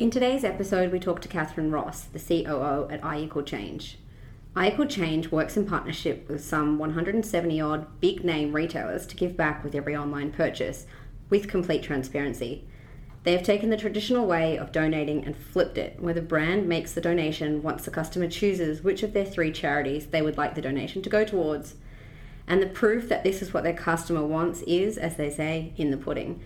In today's episode, we talk to Catherine Ross, the COO at I Equal Change. I Equal Change works in partnership with some 170 odd big name retailers to give back with every online purchase with complete transparency. They have taken the traditional way of donating and flipped it, where the brand makes the donation once the customer chooses which of their three charities they would like the donation to go towards. And the proof that this is what their customer wants is, as they say, in the pudding.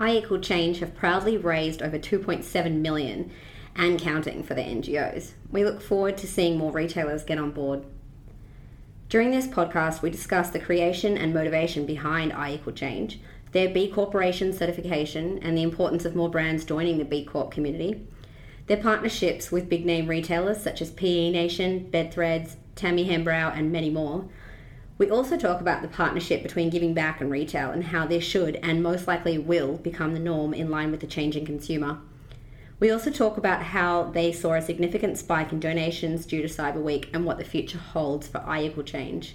I Equal Change have proudly raised over 2.7 million and counting for their NGOs. We look forward to seeing more retailers get on board. During this podcast, we discuss the creation and motivation behind I Equal Change, their B Corporation certification, and the importance of more brands joining the B Corp community, their partnerships with big name retailers such as PE Nation, Bedthreads, Tammy Hembrow, and many more. We also talk about the partnership between giving back and retail and how this should and most likely will become the norm in line with the changing consumer. We also talk about how they saw a significant spike in donations due to Cyber Week and what the future holds for I Equal Change.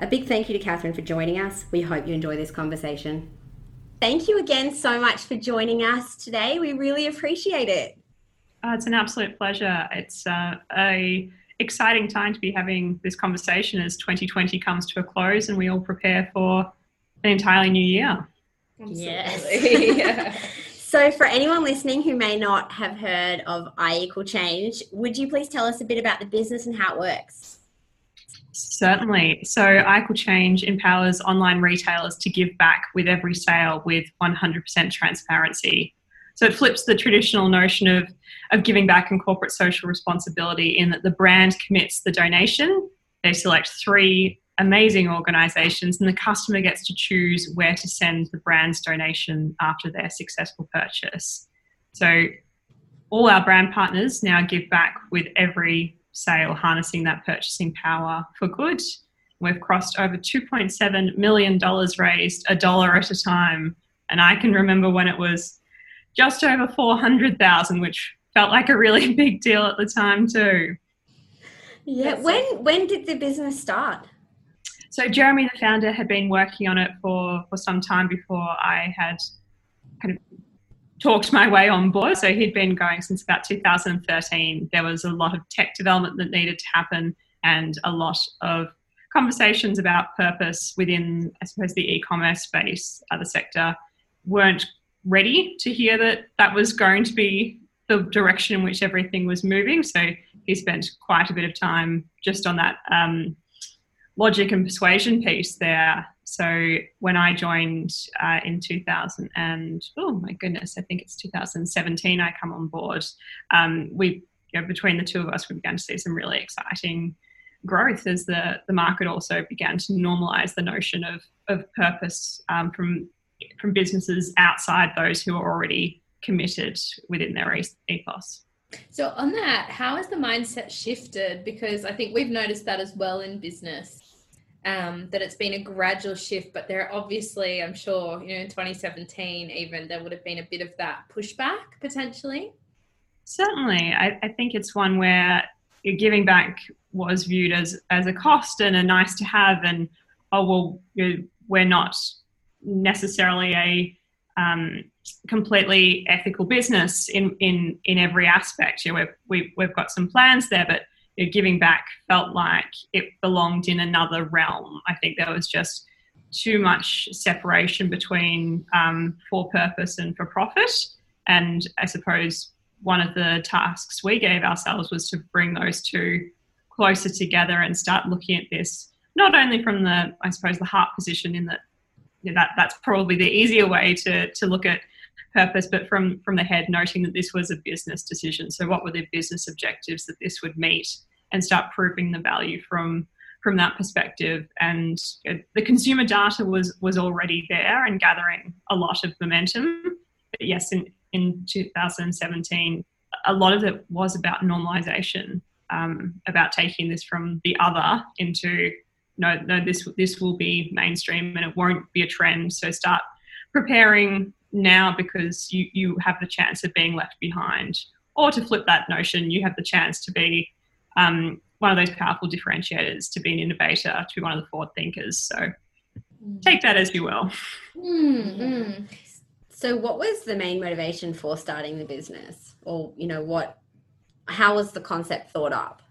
A big thank you to Catherine for joining us. We hope you enjoy this conversation. Thank you again so much for joining us today. We really appreciate it. Uh, it's an absolute pleasure. It's uh, a exciting time to be having this conversation as 2020 comes to a close and we all prepare for an entirely new year. Yes. yeah. So, for anyone listening who may not have heard of I Equal Change, would you please tell us a bit about the business and how it works? Certainly. So, I Equal Change empowers online retailers to give back with every sale with 100% transparency. So, it flips the traditional notion of, of giving back and corporate social responsibility in that the brand commits the donation. They select three amazing organizations, and the customer gets to choose where to send the brand's donation after their successful purchase. So, all our brand partners now give back with every sale, harnessing that purchasing power for good. We've crossed over $2.7 million raised, a dollar at a time. And I can remember when it was just over 400,000, which felt like a really big deal at the time too. Yeah. when when did the business start? So Jeremy, the founder, had been working on it for for some time before I had kind of talked my way on board. So he'd been going since about 2013. There was a lot of tech development that needed to happen and a lot of conversations about purpose within, I suppose, the e-commerce space, other sector, weren't ready to hear that that was going to be the direction in which everything was moving. So he spent quite a bit of time just on that um, logic and persuasion piece there so when I joined uh, in 2000 and oh my goodness, I think it's 2017, I come on board. Um, we you know, between the two of us, we began to see some really exciting growth as the the market also began to normalize the notion of of purpose um, from from businesses outside those who are already committed within their ethos. So on that, how has the mindset shifted? Because I think we've noticed that as well in business um, that it's been a gradual shift, but there obviously, I'm sure, you know, in 2017, even there would have been a bit of that pushback potentially. Certainly, I, I think it's one where giving back was viewed as as a cost and a nice to have, and oh well, we're not necessarily a um, completely ethical business in in in every aspect. You know, we've, we, we've got some plans there, but giving back felt like it belonged in another realm. I think there was just too much separation between um, for purpose and for profit. And I suppose one of the tasks we gave ourselves was to bring those two closer together and start looking at this not only from the I suppose the heart position in that you know, that that's probably the easier way to to look at purpose, but from from the head, noting that this was a business decision. So, what were the business objectives that this would meet, and start proving the value from from that perspective. And the consumer data was was already there and gathering a lot of momentum. But yes, in in 2017, a lot of it was about normalization, um, about taking this from the other into no, no, this this will be mainstream and it won't be a trend. So start preparing now because you you have the chance of being left behind, or to flip that notion, you have the chance to be um, one of those powerful differentiators to be an innovator, to be one of the forward thinkers. So take that as you will. Mm-hmm. So, what was the main motivation for starting the business, or you know, what? How was the concept thought up?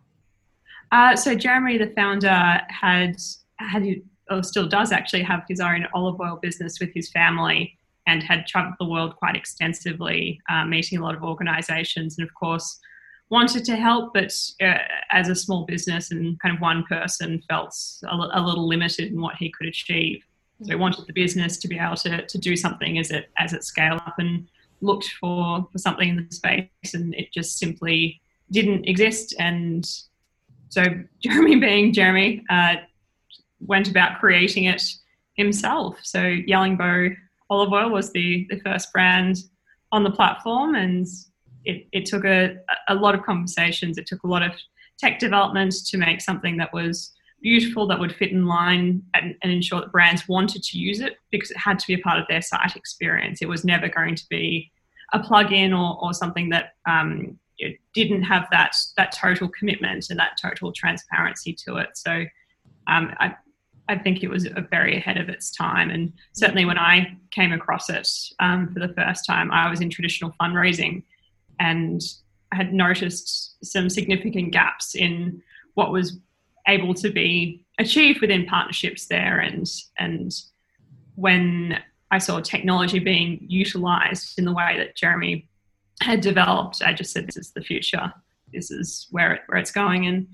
Uh, so Jeremy, the founder, had had or still does actually have his own olive oil business with his family, and had traveled the world quite extensively, uh, meeting a lot of organisations, and of course wanted to help, but uh, as a small business and kind of one person, felt a, a little limited in what he could achieve. So he wanted the business to be able to, to do something as it as it scaled up and looked for, for something in the space and it just simply didn't exist. And so Jeremy being Jeremy uh, went about creating it himself. So Yellingbo Olive Oil was the, the first brand on the platform and it, it took a, a lot of conversations. It took a lot of tech development to make something that was beautiful that would fit in line and, and, ensure that brands wanted to use it because it had to be a part of their site experience. It was never going to be a plug-in or, or something that um, didn't have that that total commitment and that total transparency to it. So um, I, I think it was very ahead of its time. And certainly when I came across it um, for the first time, I was in traditional fundraising and I had noticed some significant gaps in what was able to be achieved within partnerships there and and when I saw technology being utilized in the way that Jeremy had developed, I just said, This is the future. This is where, it, where it's going. And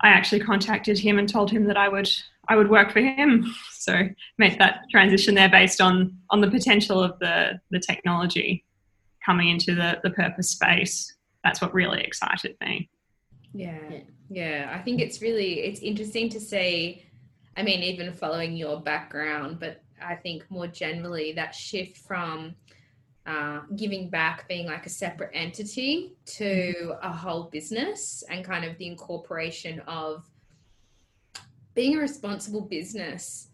I actually contacted him and told him that I would I would work for him. So make that transition there based on on the potential of the the technology coming into the the purpose space. That's what really excited me. Yeah. Yeah. I think it's really it's interesting to see I mean, even following your background, but I think more generally that shift from uh, giving back being like a separate entity to a whole business and kind of the incorporation of being a responsible business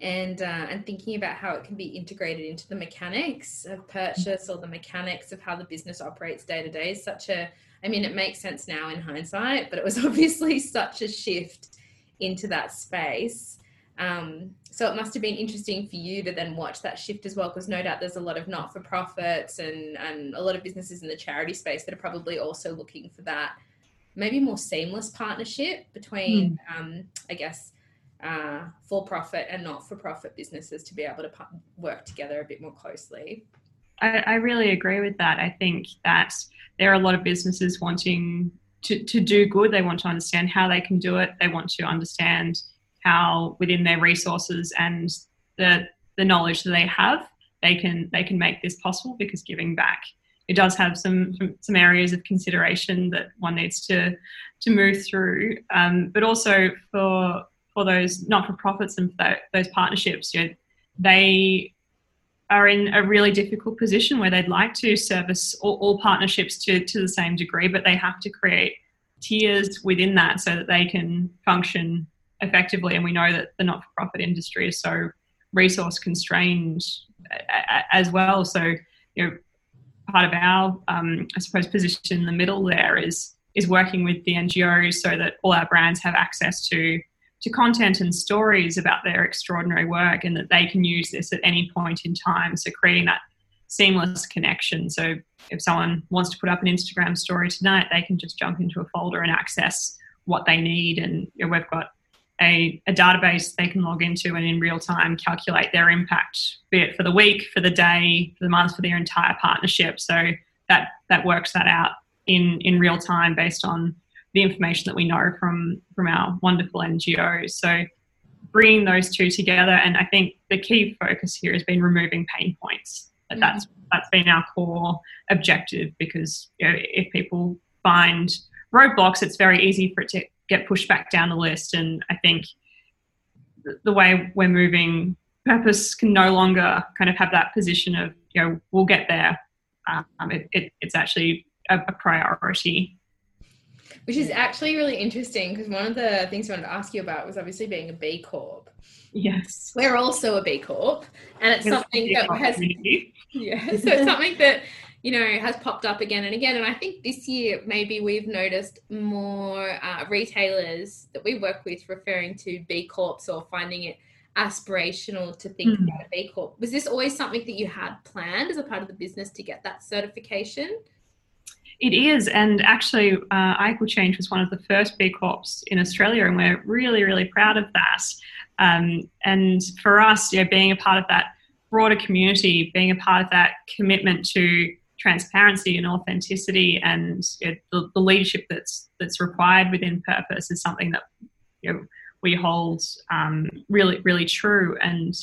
and uh, and thinking about how it can be integrated into the mechanics of purchase or the mechanics of how the business operates day to day is such a I mean, it makes sense now in hindsight, but it was obviously such a shift into that space. Um, so it must have been interesting for you to then watch that shift as well, because no doubt there's a lot of not for profits and, and a lot of businesses in the charity space that are probably also looking for that maybe more seamless partnership between, mm. um, I guess, uh, for profit and not for profit businesses to be able to work together a bit more closely. I, I really agree with that. I think that there are a lot of businesses wanting to, to do good. They want to understand how they can do it. They want to understand how within their resources and the the knowledge that they have, they can they can make this possible because giving back it does have some some areas of consideration that one needs to to move through. Um, but also for for those not for profits and for those partnerships, you know, they are in a really difficult position where they'd like to service all, all, partnerships to, to the same degree, but they have to create tiers within that so that they can function effectively. And we know that the not for profit industry is so resource constrained as well. So, you know, part of our, um, I suppose, position in the middle there is is working with the NGOs so that all our brands have access to to content and stories about their extraordinary work and that they can use this at any point in time. So creating that seamless connection. So if someone wants to put up an Instagram story tonight, they can just jump into a folder and access what they need. And you know, we've got a, a, database they can log into and in real time calculate their impact, be it for the week, for the day, for the month, for their entire partnership. So that that works that out in in real time based on the information that we know from from our wonderful NGOs. So bringing those two together, and I think the key focus here has been removing pain points. That that's mm-hmm. that's been our core objective because you know, if people find roadblocks, it's very easy for it to get pushed back down the list. And I think the way we're moving, purpose can no longer kind of have that position of you know we'll get there. Um, it, it, it's actually a, a priority which is actually really interesting because one of the things I wanted to ask you about was obviously being a B Corp. Yes. We're also a B Corp, and it's, something that has. Yeah, so it's something that you know, has popped up again and again. And I think this year maybe we've noticed more uh, retailers that we work with referring to B Corps or finding it aspirational to think mm. about a B Corp. Was this always something that you had planned as a part of the business to get that certification? It is, and actually, uh, Change was one of the first B Corps in Australia, and we're really, really proud of that. Um, and for us, you know, being a part of that broader community, being a part of that commitment to transparency and authenticity and you know, the, the, leadership that's that's required within purpose is something that you know, we hold um, really really true and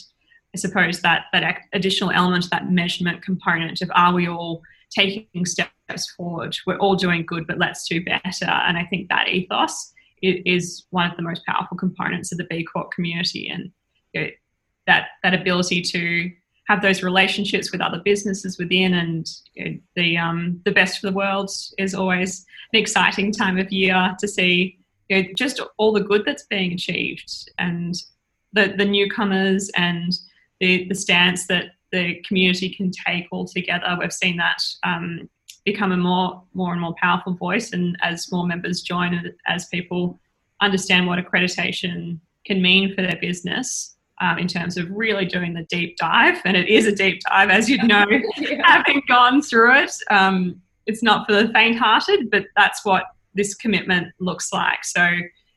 I suppose that that additional element that measurement component of are we all taking steps forward we're all doing good but let's do better. And I think that ethos is one of the most powerful components of the B Corp community. And know, that that ability to have those relationships with other businesses within and you know, the um, the best for the world is always an exciting time of year to see you know, just all the good that's being achieved and the the newcomers and the the stance that the community can take all together. We've seen that um, become a more more and more powerful voice, and as more members join, and as people understand what accreditation can mean for their business, um, in terms of really doing the deep dive. And it is a deep dive, as you know, yeah. having gone through it. Um, it's not for the faint hearted, but that's what this commitment looks like. So,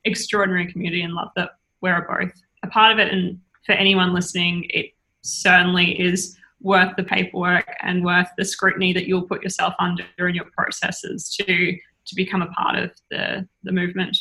extraordinary community and love that we're both a part of it. And for anyone listening, it certainly is worth the paperwork and worth the scrutiny that you'll put yourself under in your processes to to become a part of the the movement.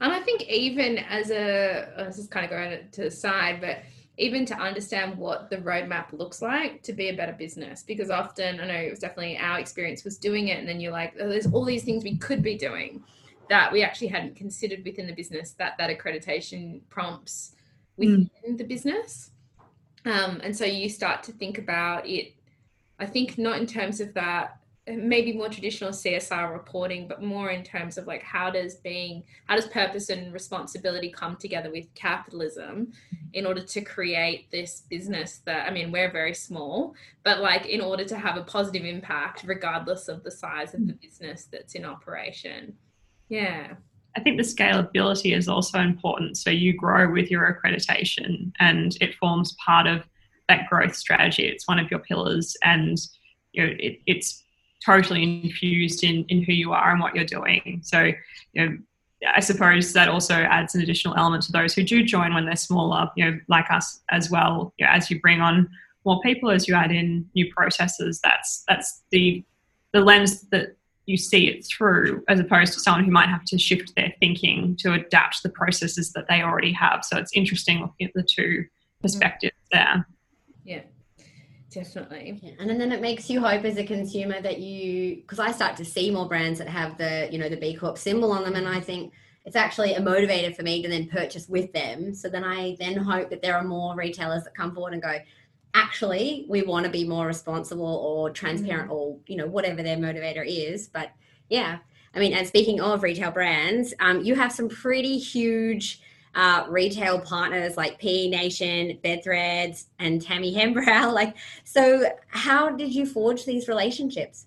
And I think even as a, this is kind of going to the side, but even to understand what the roadmap looks like to be a better business, because often I know it was definitely our experience was doing it, and then you're like, oh, there's all these things we could be doing that we actually hadn't considered within the business that that accreditation prompts within mm. the business. Um, and so you start to think about it. I think not in terms of that maybe more traditional CSR reporting, but more in terms of like how does being how does purpose and responsibility come together with capitalism in order to create this business that I mean we're very small, but like in order to have a positive impact regardless of the size of the business that's in operation. Yeah. I think the scalability is also important. So you grow with your accreditation and it forms part of that growth strategy. It's one of your pillars and you know, it, it's totally infused in in who you are and what you're doing. So, you know, I suppose that also adds an additional element to those who do join when they're smaller, you know, like us as well. You know, as you bring on more people, as you add in new processes, that's that's the the lens that you see it through, as opposed to someone who might have to shift their thinking to adapt the processes that they already have. So it's interesting looking at the two perspectives there. Yeah. Definitely. Yeah. And then it makes you hope as a consumer that you, because I start to see more brands that have the, you know, the B Corp symbol on them. And I think it's actually a motivator for me to then purchase with them. So then I then hope that there are more retailers that come forward and go, actually, we want to be more responsible or transparent mm-hmm. or, you know, whatever their motivator is. But yeah, I mean, and speaking of retail brands, um, you have some pretty huge uh, retail partners like PE Nation, Bedthreads, and Tammy Hembrow. Like, so how did you forge these relationships?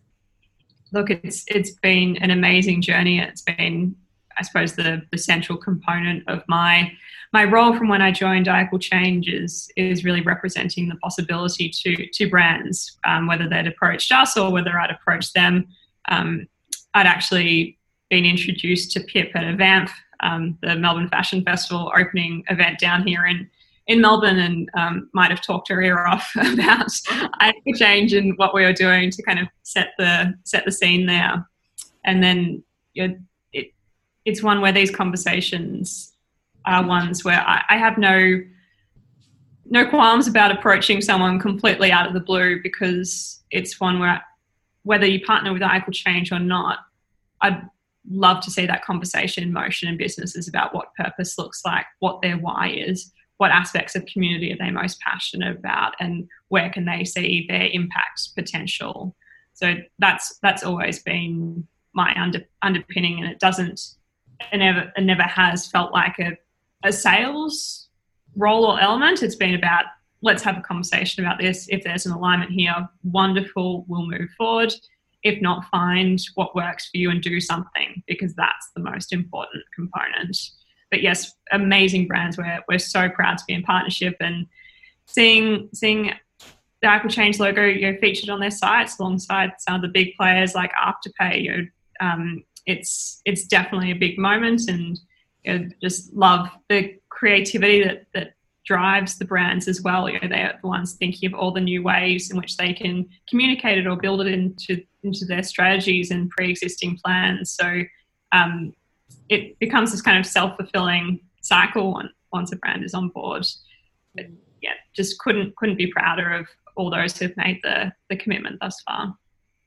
Look, it's it's been an amazing journey. It's been, I suppose, the the central component of my my role from when I joined Equal Change is, is really representing the possibility to to brands, um, whether they'd approached us or whether I'd approached them. Um, I'd actually been introduced to Pip at a VAMF um, the Melbourne Fashion Festival opening event down here in in Melbourne and um, might have talked her ear off about change and what we were doing to kind of set the set the scene there. And then you know, it's one where these conversations are ones where I, I have no no qualms about approaching someone completely out of the blue because it's one where whether you partner with Equal Change or not, I'd love to see that conversation in motion in businesses about what purpose looks like, what their why is, what aspects of community are they most passionate about, and where can they see their impact potential. So that's that's always been my under, underpinning, and it doesn't, it never, never has felt like a, a sales role or element. It's been about let's have a conversation about this. If there's an alignment here, wonderful, we'll move forward. If not, find what works for you and do something because that's the most important component. But yes, amazing brands. We're, we're so proud to be in partnership and seeing seeing the Equal Change logo you know, featured on their sites alongside some of the big players like Afterpay. You know, um, it's it's definitely a big moment, and you know, just love the creativity that that drives the brands as well. You know, they're the ones thinking of all the new ways in which they can communicate it or build it into into their strategies and pre-existing plans. So um, it becomes this kind of self-fulfilling cycle once a brand is on board. But yeah, just couldn't couldn't be prouder of all those who've made the the commitment thus far.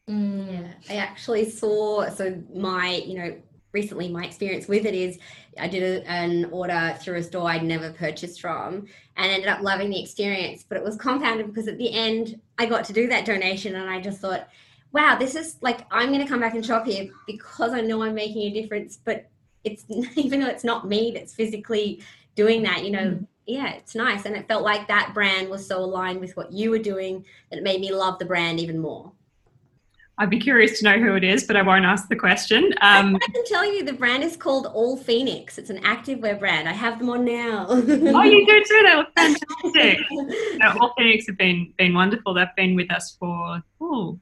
Mm. Yeah, I actually saw so my you know recently my experience with it is I did a, an order through a store I'd never purchased from and ended up loving the experience. But it was compounded because at the end I got to do that donation and I just thought, wow, this is like I'm going to come back and shop here because I know I'm making a difference. But it's even though it's not me that's physically doing that, you know. Mm. Yeah, it's nice. And it felt like that brand was so aligned with what you were doing that it made me love the brand even more. I'd be curious to know who it is, but I won't ask the question. Um, I can tell you the brand is called All Fenix. It's an activewear brand. I have them on now. oh, you do too. They look fantastic. no, All Fenix have been been wonderful. They've been with us for oh,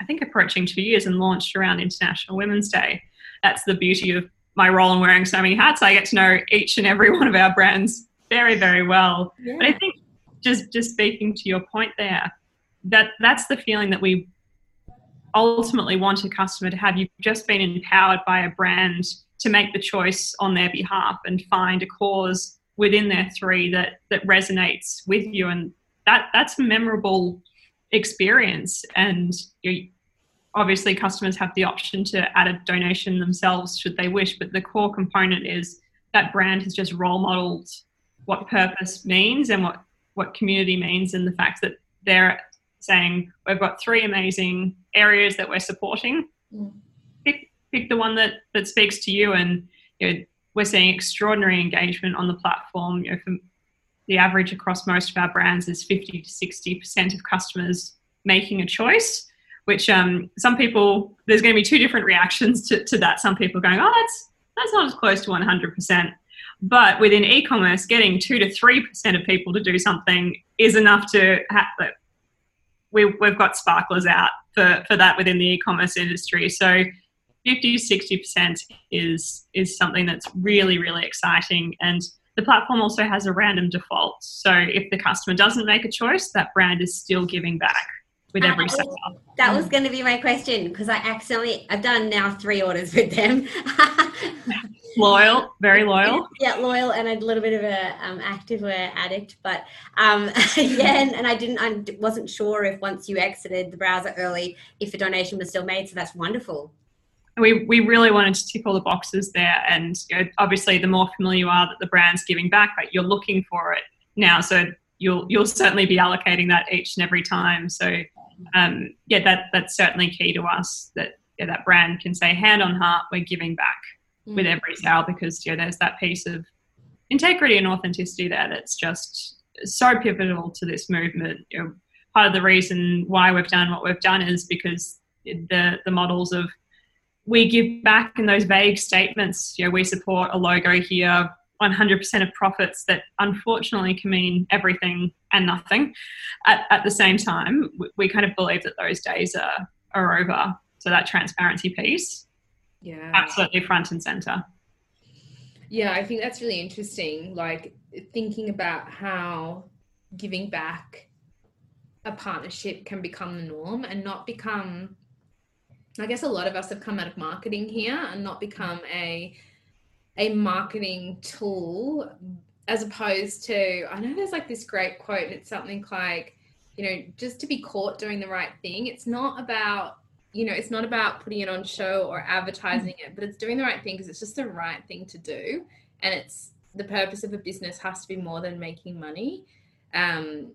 I think approaching two years and launched around International Women's Day. That's the beauty of my role in wearing so many hats. I get to know each and every one of our brands very, very well. Yeah. But I think just just speaking to your point there, that that's the feeling that we ultimately want a customer to have. You've just been empowered by a brand to make the choice on their behalf and find a cause within their three that that resonates with you, and that that's a memorable experience. And you, obviously, customers have the option to add a donation themselves should they wish, but the core component is that brand has just role modeled what purpose means and what what community means, and the fact that they're saying we've got three amazing areas that we're supporting. Mm. Pick pick the one that that speaks to you, and you know, we're seeing extraordinary engagement on the platform. You know, from the average across most of our brands is 50 to 60 percent of customers making a choice. Which um, some people there's going to be two different reactions to, to that. Some people going, oh, that's that's not as close to 100 percent. But within e-commerce, getting two to three percent of people to do something is enough to have we, we've got sparklers out for, for that within the e-commerce industry. So 50 to 60% is, is something that's really, really exciting. And the platform also has a random default. So if the customer doesn't make a choice, that brand is still giving back with uh, every sale. That was going to be my question because I accidentally, I've done now three orders with them. loyal, very loyal. Yeah, loyal, and a little bit of a um, activewear addict. But um, yeah, and, and, I didn't, I wasn't sure if once you exited the browser early, if a donation was still made. So that's wonderful. We, we really wanted to tick all the boxes there, and you know, obviously, the more familiar you are that the brand's giving back, right, you're looking for it now. So you'll you'll certainly be allocating that each and every time. So um, yeah, that that's certainly key to us. That yeah, that brand can say hand on heart, we're giving back mm. with every sale because you know there's that piece of integrity and authenticity there that's just so pivotal to this movement. You know, part of the reason why we've done what we've done is because the the models of we give back in those vague statements. You know, we support a logo here, 100% of profits that unfortunately can mean everything and nothing. At, at the same time, we, we kind of believe that those days are, are over. So that transparency piece yeah absolutely front and center yeah i think that's really interesting like thinking about how giving back a partnership can become the norm and not become i guess a lot of us have come out of marketing here and not become a a marketing tool as opposed to i know there's like this great quote and it's something like you know just to be caught doing the right thing it's not about you know, it's not about putting it on show or advertising it, but it's doing the right thing because it's just the right thing to do. And it's the purpose of a business has to be more than making money. Um,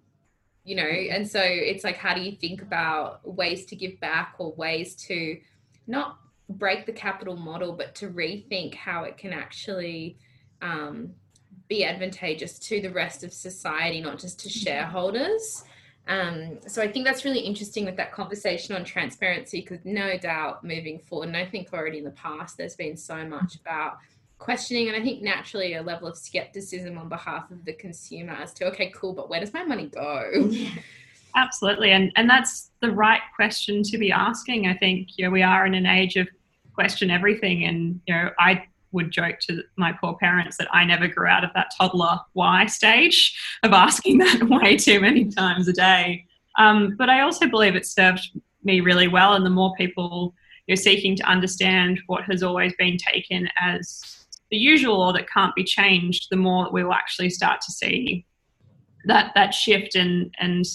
you know, and so it's like, how do you think about ways to give back or ways to not break the capital model, but to rethink how it can actually um, be advantageous to the rest of society, not just to shareholders. Um, so I think that's really interesting with that conversation on transparency, because no doubt moving forward, and I think already in the past, there's been so much about questioning and I think naturally a level of skepticism on behalf of the consumer as to okay, cool, but where does my money go? Absolutely, and and that's the right question to be asking. I think you know we are in an age of question everything, and you know I would joke to my poor parents that I never grew out of that toddler why stage of asking that way too many times a day. Um, but I also believe it served me really well, and the more people you're seeking to understand what has always been taken as the usual or that can't be changed, the more that we will actually start to see that that shift. And and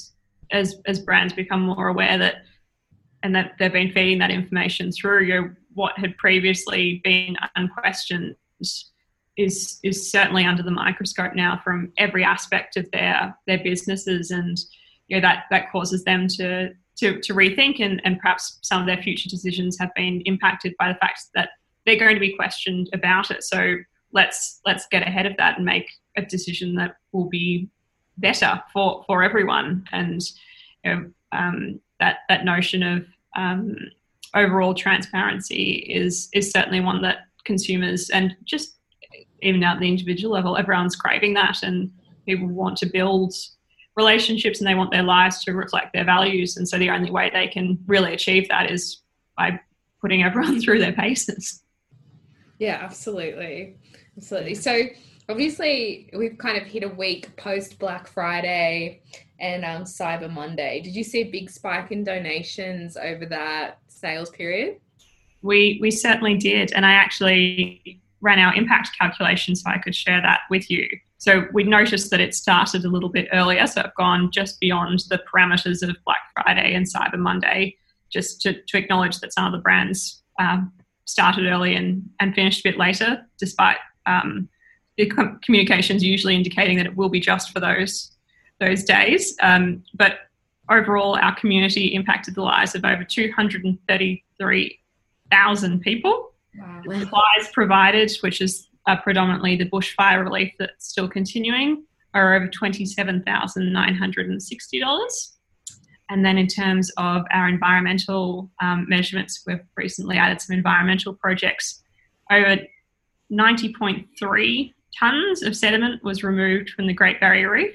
as as brands become more aware that and that they've been feeding that information through you know, what had previously been unquestioned is is certainly under the microscope now from every aspect of their their businesses and you know that that causes them to to, to rethink and, and perhaps some of their future decisions have been impacted by the fact that they're going to be questioned about it. So let's let's get ahead of that and make a decision that will be better for for everyone. And you know, um, that that notion of um, overall transparency is is certainly one that consumers and just even at the individual level everyone's craving that and people want to build relationships and they want their lives to reflect their values. And so the only way they can really achieve that is by putting everyone through their paces. Yeah absolutely. Absolutely. So obviously we've kind of hit a week post Black Friday and um, Cyber Monday. Did you see a big spike in donations over that sales period? We we certainly did, and I actually ran our impact calculation so I could share that with you. So we noticed that it started a little bit earlier, so I've gone just beyond the parameters of Black Friday and Cyber Monday, just to, to acknowledge that some of the brands um, started early and, and finished a bit later, despite um, the communications usually indicating that it will be just for those those days. Um, but overall, our community impacted the lives of over 233,000 people. Wow. Supplies provided, which is uh, predominantly the bushfire relief that's still continuing, are over $27,960. And then in terms of our environmental um, measurements, we've recently added some environmental projects. Over 90.3 tonnes of sediment was removed from the Great Barrier Reef.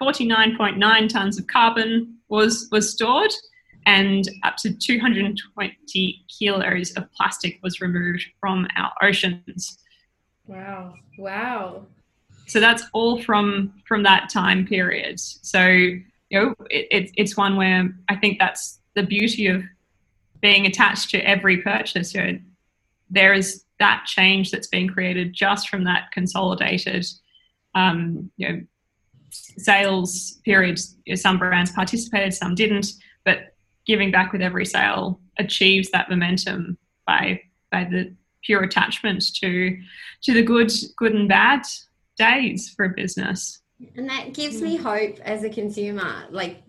49.9 tonnes of carbon was, was stored, and up to 220 kilos of plastic was removed from our oceans. Wow! Wow! So that's all from from that time period. So you know, it, it, it's one where I think that's the beauty of being attached to every purchase. You know, there is that change that's being created just from that consolidated um, you know, sales period. Some brands participated, some didn't, but giving back with every sale achieves that momentum by by the pure attachment to to the good good and bad days for a business. And that gives me mm. hope as a consumer. Like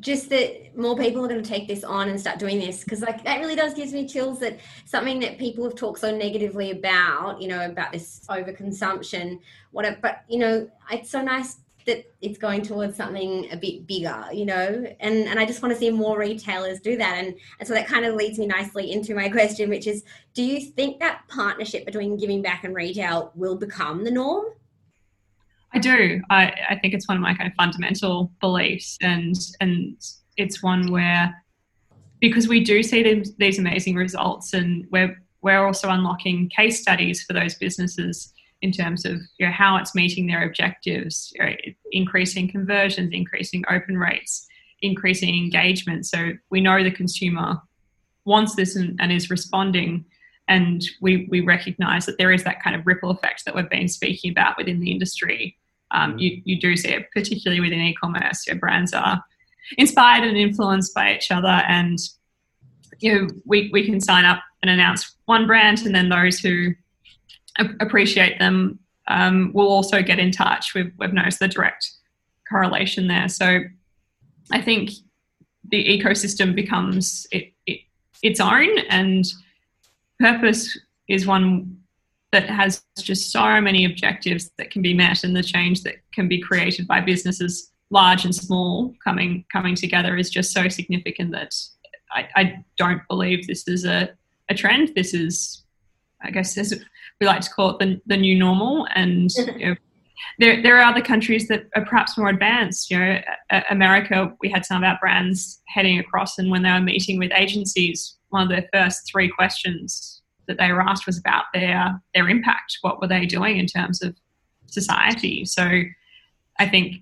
just that more people are going to take this on and start doing this because like that really does gives me chills that something that people have talked so negatively about you know about this overconsumption whatever but you know it's so nice that it's going towards something a bit bigger you know? And and i just want to see more retailers do that. And and so that kind of leads me nicely into my question which is do you think that partnership between giving back and retail will become the norm? I do. I, I think it's one of my kind of fundamental beliefs, and and it's one where because we do see these, these amazing results, and we're we're also unlocking case studies for those businesses in terms of you know, how it's meeting their objectives, you know, increasing conversions, increasing open rates, increasing engagement. So we know the consumer wants this and, and is responding and we, we recognize that there is that kind of ripple effect that we've been speaking about within the industry um, you, you do see it, particularly within e-commerce. Your brands are inspired and influenced by each other, and you know we, we can sign up and announce one brand, and then those who appreciate them um, will also get in touch. We've, we've noticed the direct correlation there. So I think the ecosystem becomes it, it, its own, and purpose is one that has just so many objectives that can be met and the change that can be created by businesses large and small coming coming together is just so significant that I, I don't believe this is a, a trend. This is, I guess, as we like to call it, the, the new normal. And you know, there, there are other countries that are perhaps more advanced. You know, America, we had some of our brands heading across, and when they were meeting with agencies, one of their first three questions that they were asked was about their their impact. What were they doing in terms of society? So, I think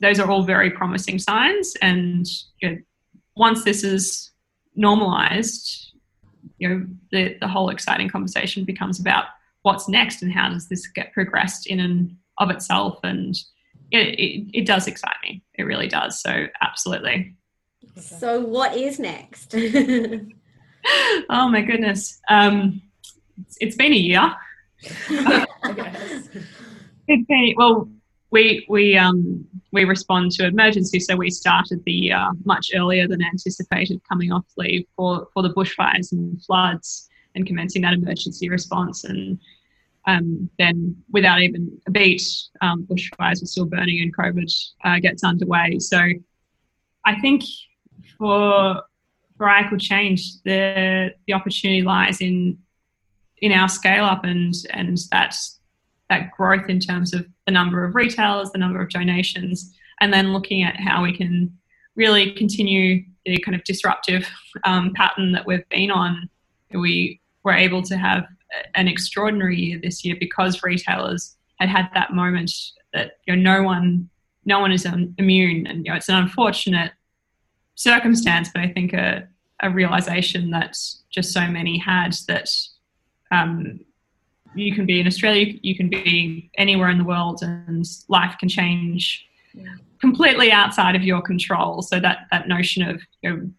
those are all very promising signs. And you know, once this is normalized, you know, the the whole exciting conversation becomes about what's next and how does this get progressed in and of itself. And it, it, it does excite me. It really does. So absolutely. So what is next? Oh my goodness. Um, it's, it's been a year. It's been well we we um we respond to emergency. So we started the year much earlier than anticipated coming off leave for for the bushfires and floods and commencing that emergency response and um, then without even a beat, um, bushfires were still burning and COVID uh, gets underway. So I think for for Equal Change, the the opportunity lies in in our scale up and and that that growth in terms of the number of retailers, the number of donations, and then looking at how we can really continue the kind of disruptive um, pattern that we've been on. We were able to have an extraordinary year this year because retailers had had that moment that you know no one no one is immune and you know it's an unfortunate circumstance but i think a, a realization that just so many had that um, you can be in australia you can be anywhere in the world and life can change yeah. completely outside of your control so that that notion of you know,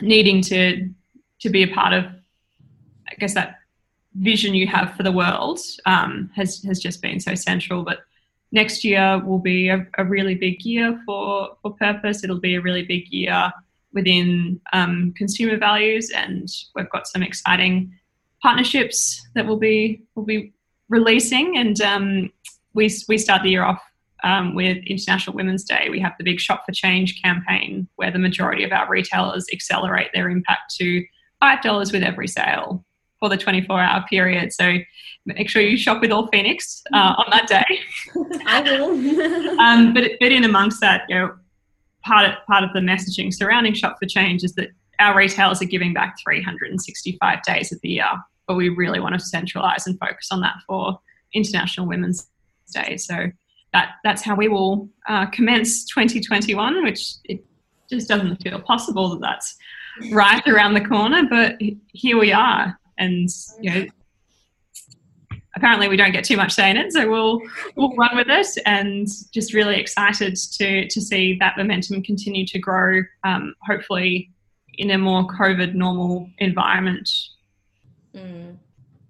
needing to to be a part of i guess that vision you have for the world um, has has just been so central. But next year will be a, a, really big year for for purpose. It'll be a really big year within um, consumer values, and we've got some exciting partnerships that will be will be releasing. And um, we we start the year off. Um, with International Women's Day, we have the big Shop for Change campaign where the majority of our retailers accelerate their impact to $5 with every sale for the 24 hour period. So make sure you shop with All Fenix uh, on that day. I will. um, but, but in amongst that, you know, part of, part of the messaging surrounding Shop for Change is that our retailers are giving back 365 days of the year, but we really want to centralize and focus on that for International Women's Day. So that that's how we will uh, commence 2021, which it just doesn't feel possible that that's right around the corner, but here we are and you know apparently we don't get too much say in it so we'll we'll run with it and just really excited to to see that momentum continue to grow um, hopefully in a more covid normal environment. Mm.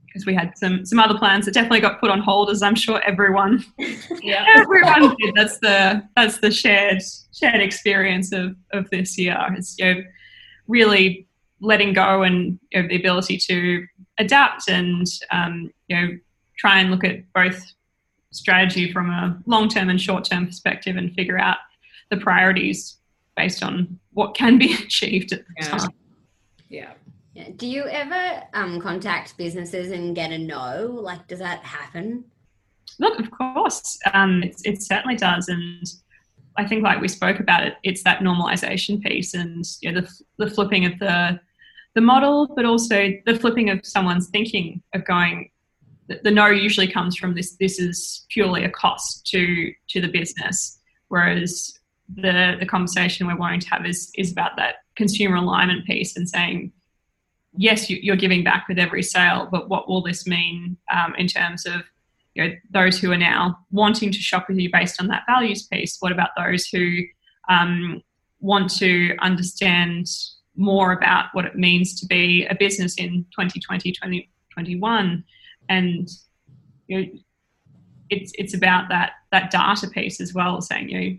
because we had some some other plans that definitely got put on hold as i'm sure everyone yeah. everyone did. That's the that's the shared shared experience of of this year. It's you know really letting go and you know, the ability to adapt and um, you know try and look at both strategy from a long-term and short-term perspective and figure out the priorities based on what can be achieved at the yeah. time. Yeah. yeah. Do you ever um, contact businesses and get a no? Like, does that happen? Look, of course, um, it, it certainly does, and I think, like we spoke about it, it's that normalization piece and you know, the, the flipping of the the model, but also the flipping of someone's thinking of going. The, no usually comes from this. This is purely a cost to to the business, whereas the the conversation we're wanting to have is is about that consumer alignment piece and saying, yes, you, are giving back with every sale, but what will this mean um, in terms of you know, those who are now wanting to shop with you based on that values piece? What about those who um, want to understand more about what it means to be a business in 2020, 2021. And you know, it's it's about that that data piece as well, saying you know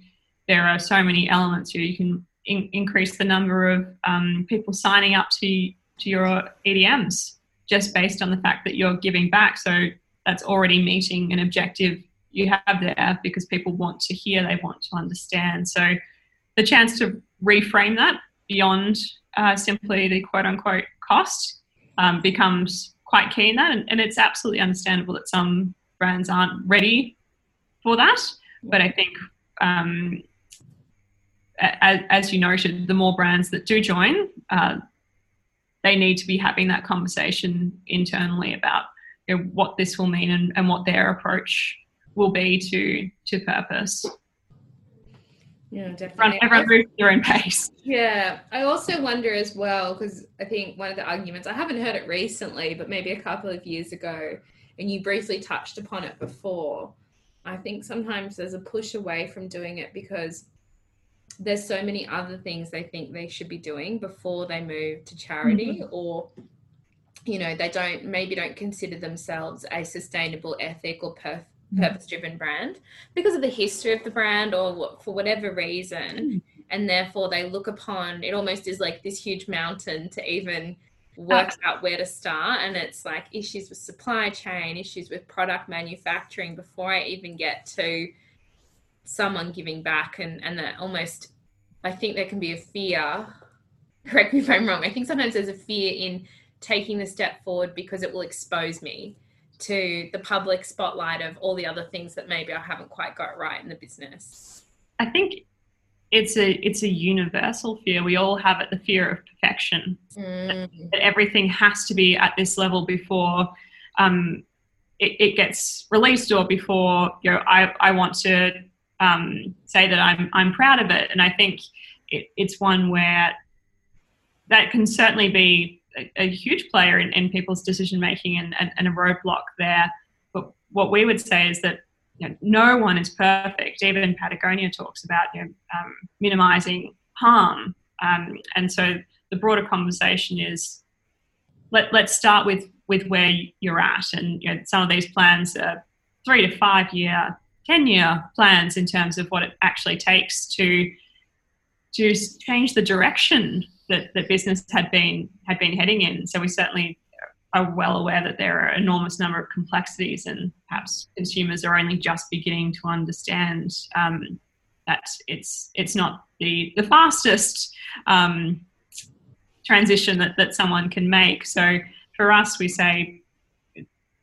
there are so many elements here. You can in, increase the number of um, people signing up to to your EDMs just based on the fact that you're giving back. So that's already meeting an objective you have there because people want to hear, they want to understand. So the chance to reframe that beyond uh, simply the quote unquote cost um, becomes quite key in that. And, and, it's absolutely understandable that some brands aren't ready for that. But I think, um, as, as, you noted, the more brands that do join, uh, they need to be having that conversation internally about you know, what this will mean and, and what their approach will be to to purpose. Yeah, definitely. Everyone moves their own pace. Yeah, I also wonder as well because I think one of the arguments I haven't heard it recently, but maybe a couple of years ago, and you briefly touched upon it before. I think sometimes there's a push away from doing it because there's so many other things they think they should be doing before they move to charity mm-hmm. or you know they don't maybe don't consider themselves a sustainable ethic or perf-. Purpose driven brand because of the history of the brand or for whatever reason. Mm. and therefore they look upon it almost is like this huge mountain to even work uh, out where to start. And it's like issues with supply chain issues with product manufacturing before i even get to someone giving back. And and that almost i think there can be a fear correct me if i'm wrong i think sometimes there's a fear in taking the step forward because it will expose me to the public spotlight of all the other things that maybe I haven't quite got right in the business? I think it's a it's a universal fear. We all have it, the fear of perfection. Mm. That everything has to be at this level before um, it, it, gets released or before you know I, I want to um, say that I'm I'm proud of it. And I think it, it's one where that can certainly be a, huge player in, in people's decision making and, and, and, a roadblock there. But what we would say is that you know, no one is perfect. Even Patagonia talks about you know, um, minimizing harm. Um, and so the broader conversation is let, let's start with, with where you're at. And you know, some of these plans are three to five year, 10 year plans in terms of what it actually takes to, to change the direction that, that business had been had been heading in. So we certainly are well aware that there are enormous number of complexities, and perhaps consumers are only just beginning to understand um, that it's it's not the the fastest um, transition that, that someone can make. So for us, we say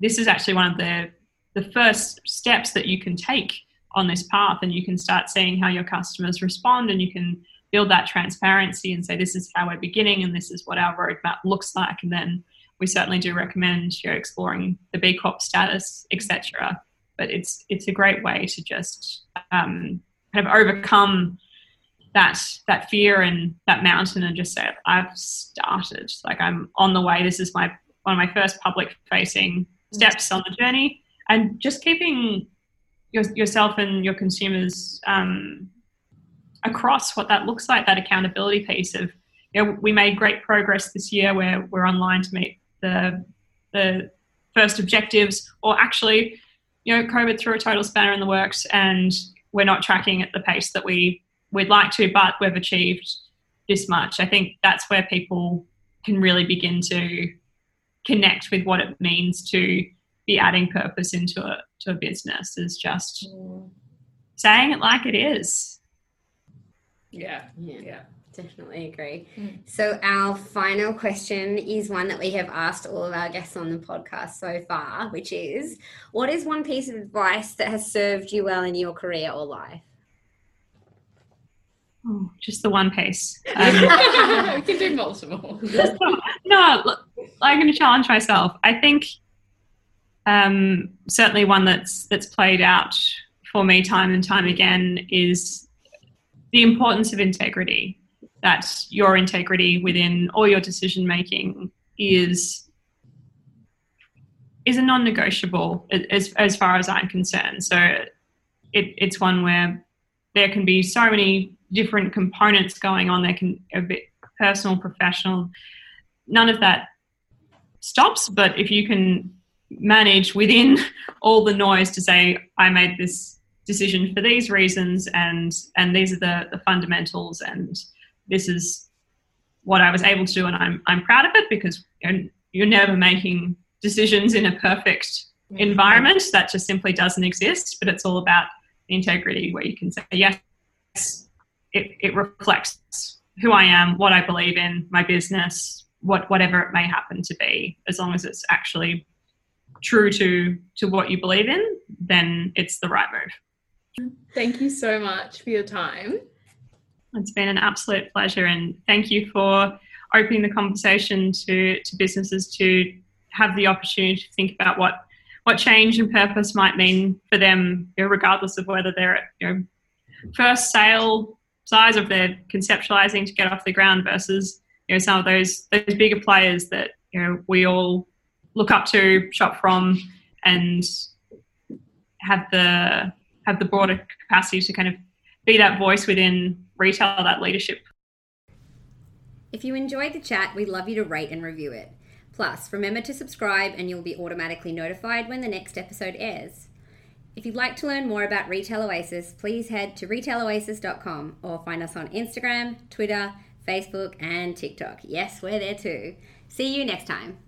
this is actually one of the the first steps that you can take on this path, and you can start seeing how your customers respond, and you can build that transparency and say this is how we're beginning and this is what our roadmap looks like and then we certainly do recommend you know, exploring the B Corp status, etc. But it's it's a great way to just um, kind of overcome that that fear and that mountain and just say I've started. Like I'm on the way. This is my one of my first public facing steps on the journey, and just keeping your, yourself and your consumers um, across what that looks like, that accountability piece of, you know, we made great progress this year where we're online to meet the, the first objectives, or actually, you know, COVID threw a total spanner in the works and we're not tracking at the pace that we, we'd like to, but we've achieved this much. I think that's where people can really begin to connect with what it means to be adding purpose into a, to a business is just mm. saying it like it is yeah. Yeah. yeah. Definitely agree. Mm. So, our final question is one that we have asked all of our guests on the podcast so far, which is What is one piece of advice that has served you well in your career or life? Oh, just the one piece. Um, we can do multiple. no, look, I'm going to challenge myself. I think um, certainly one that's that's played out for me time and time again is the importance of integrity, that your integrity within all your decision making is is a non-negotiable as, as far as I'm concerned. So it, it's one where there can be so many different components going on. There can a bit personal, professional. None of that stops. But if you can manage within all the noise to say, I made this decision for these reasons and and these are the, the fundamentals and this is what I was able to do and I'm I'm proud of it because you're, you're never making decisions in a perfect mm-hmm. environment. That just simply doesn't exist, but it's all about integrity where you can say, yes, it, it reflects who I am, what I believe in, my business, what whatever it may happen to be, as long as it's actually true to to what you believe in, then it's the right move. Thank you so much for your time. It's been an absolute pleasure, and thank you for opening the conversation to to businesses to have the opportunity to think about what what change and purpose might mean for them, regardless of whether they're at you know, first sale size, of they're conceptualizing to get off the ground versus you know some of those those bigger players that you know we all look up to, shop from, and have the have the broader capacity to kind of be that voice within retail, that leadership. If you enjoyed the chat, we'd love you to rate and review it. Plus, remember to subscribe and you'll be automatically notified when the next episode airs. If you'd like to learn more about Retail Oasis, please head to retailoasis.com or find us on Instagram, Twitter, Facebook, and TikTok. Yes, we're there too. See you next time.